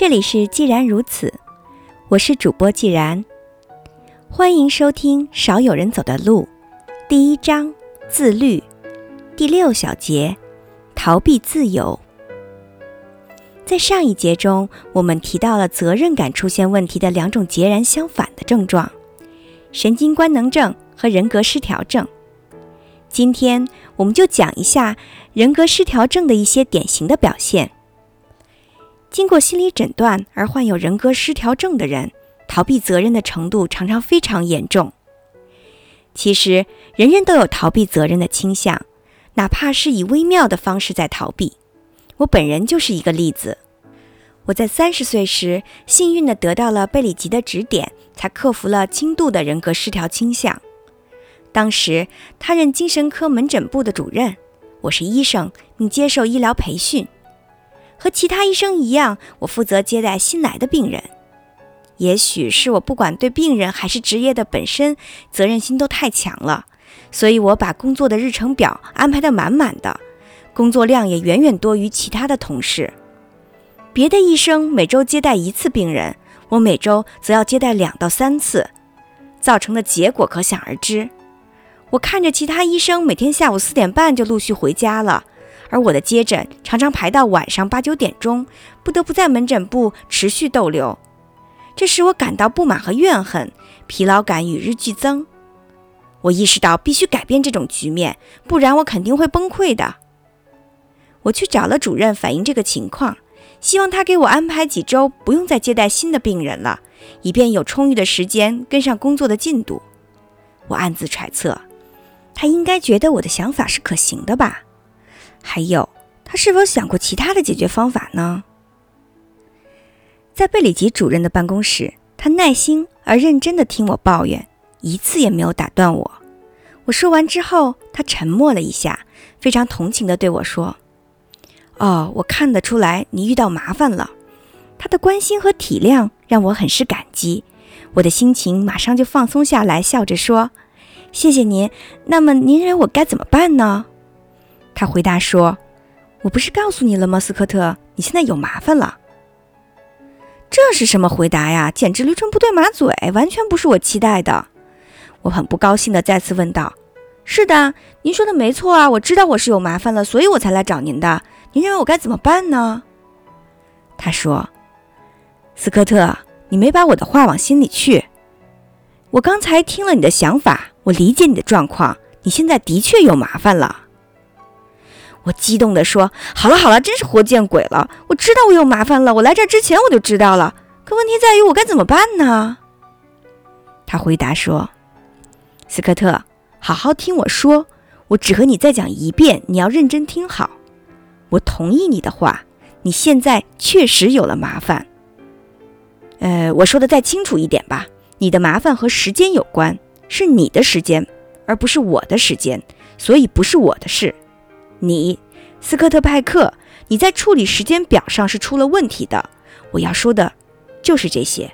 这里是既然如此，我是主播既然，欢迎收听《少有人走的路》第一章自律第六小节逃避自由。在上一节中，我们提到了责任感出现问题的两种截然相反的症状：神经官能症和人格失调症。今天我们就讲一下人格失调症的一些典型的表现。经过心理诊断而患有人格失调症的人，逃避责任的程度常常非常严重。其实，人人都有逃避责任的倾向，哪怕是以微妙的方式在逃避。我本人就是一个例子。我在三十岁时，幸运地得到了贝里吉的指点，才克服了轻度的人格失调倾向。当时，他任精神科门诊部的主任，我是医生，并接受医疗培训。和其他医生一样，我负责接待新来的病人。也许是我不管对病人还是职业的本身责任心都太强了，所以我把工作的日程表安排得满满的，工作量也远远多于其他的同事。别的医生每周接待一次病人，我每周则要接待两到三次，造成的结果可想而知。我看着其他医生每天下午四点半就陆续回家了。而我的接诊常常排到晚上八九点钟，不得不在门诊部持续逗留，这使我感到不满和怨恨，疲劳感与日俱增。我意识到必须改变这种局面，不然我肯定会崩溃的。我去找了主任反映这个情况，希望他给我安排几周不用再接待新的病人了，以便有充裕的时间跟上工作的进度。我暗自揣测，他应该觉得我的想法是可行的吧。还有，他是否想过其他的解决方法呢？在贝里吉主任的办公室，他耐心而认真地听我抱怨，一次也没有打断我。我说完之后，他沉默了一下，非常同情地对我说：“哦，我看得出来你遇到麻烦了。”他的关心和体谅让我很是感激，我的心情马上就放松下来，笑着说：“谢谢您。那么您认为我该怎么办呢？”他回答说：“我不是告诉你了吗，斯科特？你现在有麻烦了。”这是什么回答呀？简直驴唇不对马嘴，完全不是我期待的。我很不高兴地再次问道：“是的，您说的没错啊，我知道我是有麻烦了，所以我才来找您的。您认为我该怎么办呢？”他说：“斯科特，你没把我的话往心里去。我刚才听了你的想法，我理解你的状况。你现在的确有麻烦了。”我激动地说：“好了好了，真是活见鬼了！我知道我有麻烦了，我来这之前我就知道了。可问题在于我该怎么办呢？”他回答说：“斯科特，好好听我说，我只和你再讲一遍，你要认真听好。我同意你的话，你现在确实有了麻烦。呃，我说的再清楚一点吧，你的麻烦和时间有关，是你的时间，而不是我的时间，所以不是我的事。”你，斯科特派克，你在处理时间表上是出了问题的。我要说的，就是这些。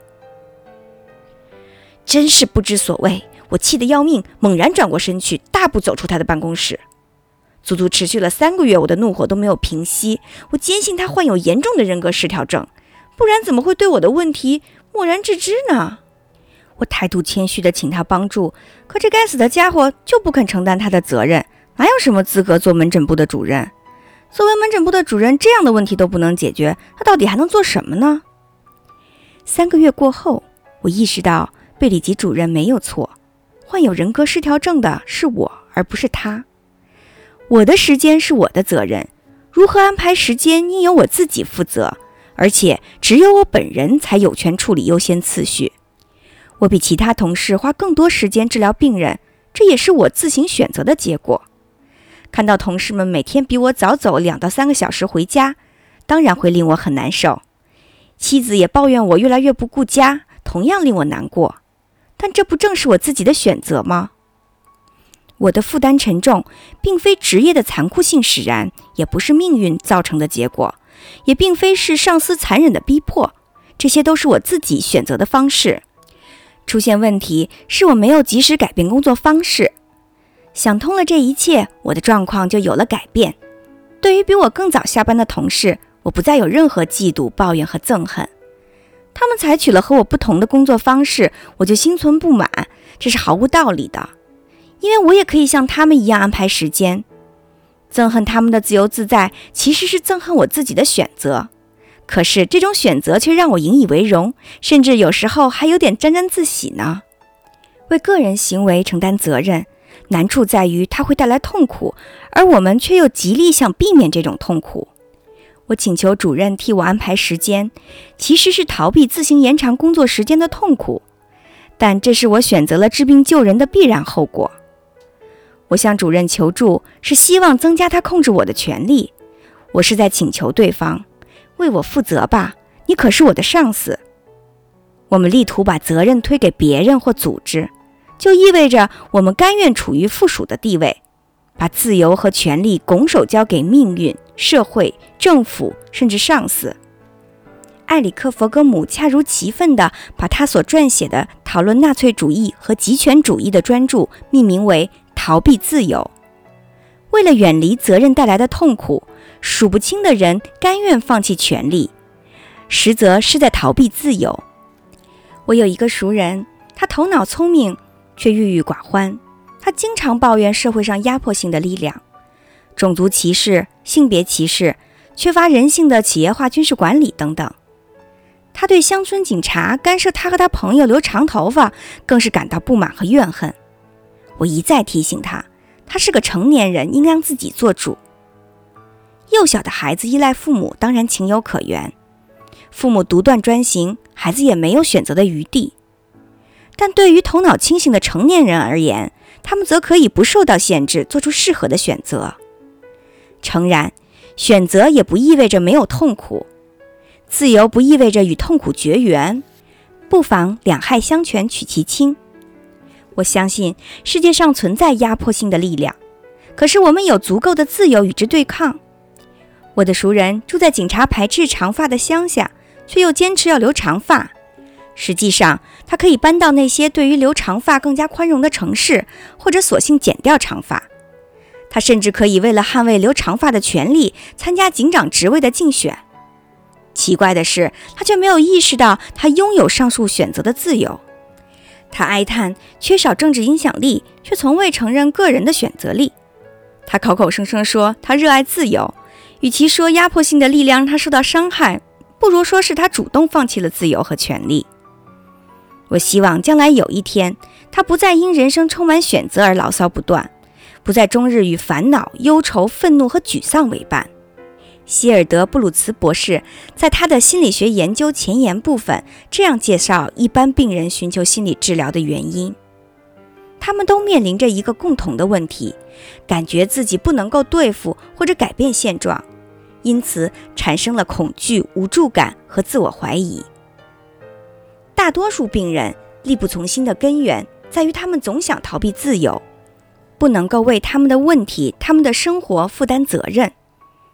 真是不知所谓！我气得要命，猛然转过身去，大步走出他的办公室。足足持续了三个月，我的怒火都没有平息。我坚信他患有严重的人格失调症，不然怎么会对我的问题漠然置之呢？我态度谦虚地请他帮助，可这该死的家伙就不肯承担他的责任。哪有什么资格做门诊部的主任？作为门诊部的主任，这样的问题都不能解决，他到底还能做什么呢？三个月过后，我意识到贝里吉主任没有错，患有人格失调症的是我，而不是他。我的时间是我的责任，如何安排时间应由我自己负责，而且只有我本人才有权处理优先次序。我比其他同事花更多时间治疗病人，这也是我自行选择的结果。看到同事们每天比我早走两到三个小时回家，当然会令我很难受。妻子也抱怨我越来越不顾家，同样令我难过。但这不正是我自己的选择吗？我的负担沉重，并非职业的残酷性使然，也不是命运造成的结果，也并非是上司残忍的逼迫，这些都是我自己选择的方式。出现问题是我没有及时改变工作方式。想通了这一切，我的状况就有了改变。对于比我更早下班的同事，我不再有任何嫉妒、抱怨和憎恨。他们采取了和我不同的工作方式，我就心存不满，这是毫无道理的。因为我也可以像他们一样安排时间。憎恨他们的自由自在，其实是憎恨我自己的选择。可是这种选择却让我引以为荣，甚至有时候还有点沾沾自喜呢。为个人行为承担责任，难处在于它会带来痛苦，而我们却又极力想避免这种痛苦。我请求主任替我安排时间，其实是逃避自行延长工作时间的痛苦，但这是我选择了治病救人的必然后果。我向主任求助，是希望增加他控制我的权利。我是在请求对方为我负责吧，你可是我的上司。我们力图把责任推给别人或组织，就意味着我们甘愿处于附属的地位。把自由和权利拱手交给命运、社会、政府，甚至上司。埃里克·弗格姆恰如其分地把他所撰写的讨论纳粹主义和极权主义的专著命名为《逃避自由》。为了远离责任带来的痛苦，数不清的人甘愿放弃权利，实则是在逃避自由。我有一个熟人，他头脑聪明，却郁郁寡欢。他经常抱怨社会上压迫性的力量，种族歧视、性别歧视、缺乏人性的企业化军事管理等等。他对乡村警察干涉他和他朋友留长头发，更是感到不满和怨恨。我一再提醒他，他是个成年人，应让自己做主。幼小的孩子依赖父母，当然情有可原。父母独断专行，孩子也没有选择的余地。但对于头脑清醒的成年人而言，他们则可以不受到限制，做出适合的选择。诚然，选择也不意味着没有痛苦，自由不意味着与痛苦绝缘，不妨两害相权取其轻。我相信世界上存在压迫性的力量，可是我们有足够的自由与之对抗。我的熟人住在警察排斥长发的乡下，却又坚持要留长发。实际上，他可以搬到那些对于留长发更加宽容的城市，或者索性剪掉长发。他甚至可以为了捍卫留长发的权利，参加警长职位的竞选。奇怪的是，他却没有意识到他拥有上述选择的自由。他哀叹缺少政治影响力，却从未承认个人的选择力。他口口声声说他热爱自由，与其说压迫性的力量让他受到伤害，不如说是他主动放弃了自由和权利。我希望将来有一天，他不再因人生充满选择而牢骚不断，不再终日与烦恼、忧愁、愤怒和沮丧为伴。希尔德·布鲁茨博士在他的心理学研究前言部分这样介绍一般病人寻求心理治疗的原因：他们都面临着一个共同的问题，感觉自己不能够对付或者改变现状，因此产生了恐惧、无助感和自我怀疑。大多数病人力不从心的根源在于他们总想逃避自由，不能够为他们的问题、他们的生活负担责任。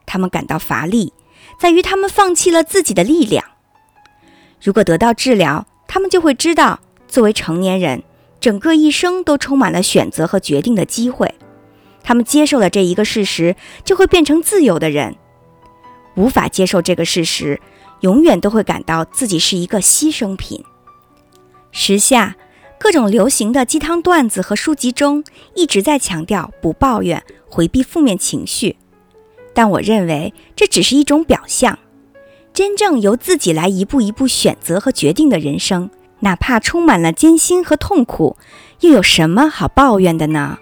他们感到乏力，在于他们放弃了自己的力量。如果得到治疗，他们就会知道，作为成年人，整个一生都充满了选择和决定的机会。他们接受了这一个事实，就会变成自由的人。无法接受这个事实，永远都会感到自己是一个牺牲品。时下，各种流行的鸡汤段子和书籍中一直在强调不抱怨、回避负面情绪，但我认为这只是一种表象。真正由自己来一步一步选择和决定的人生，哪怕充满了艰辛和痛苦，又有什么好抱怨的呢？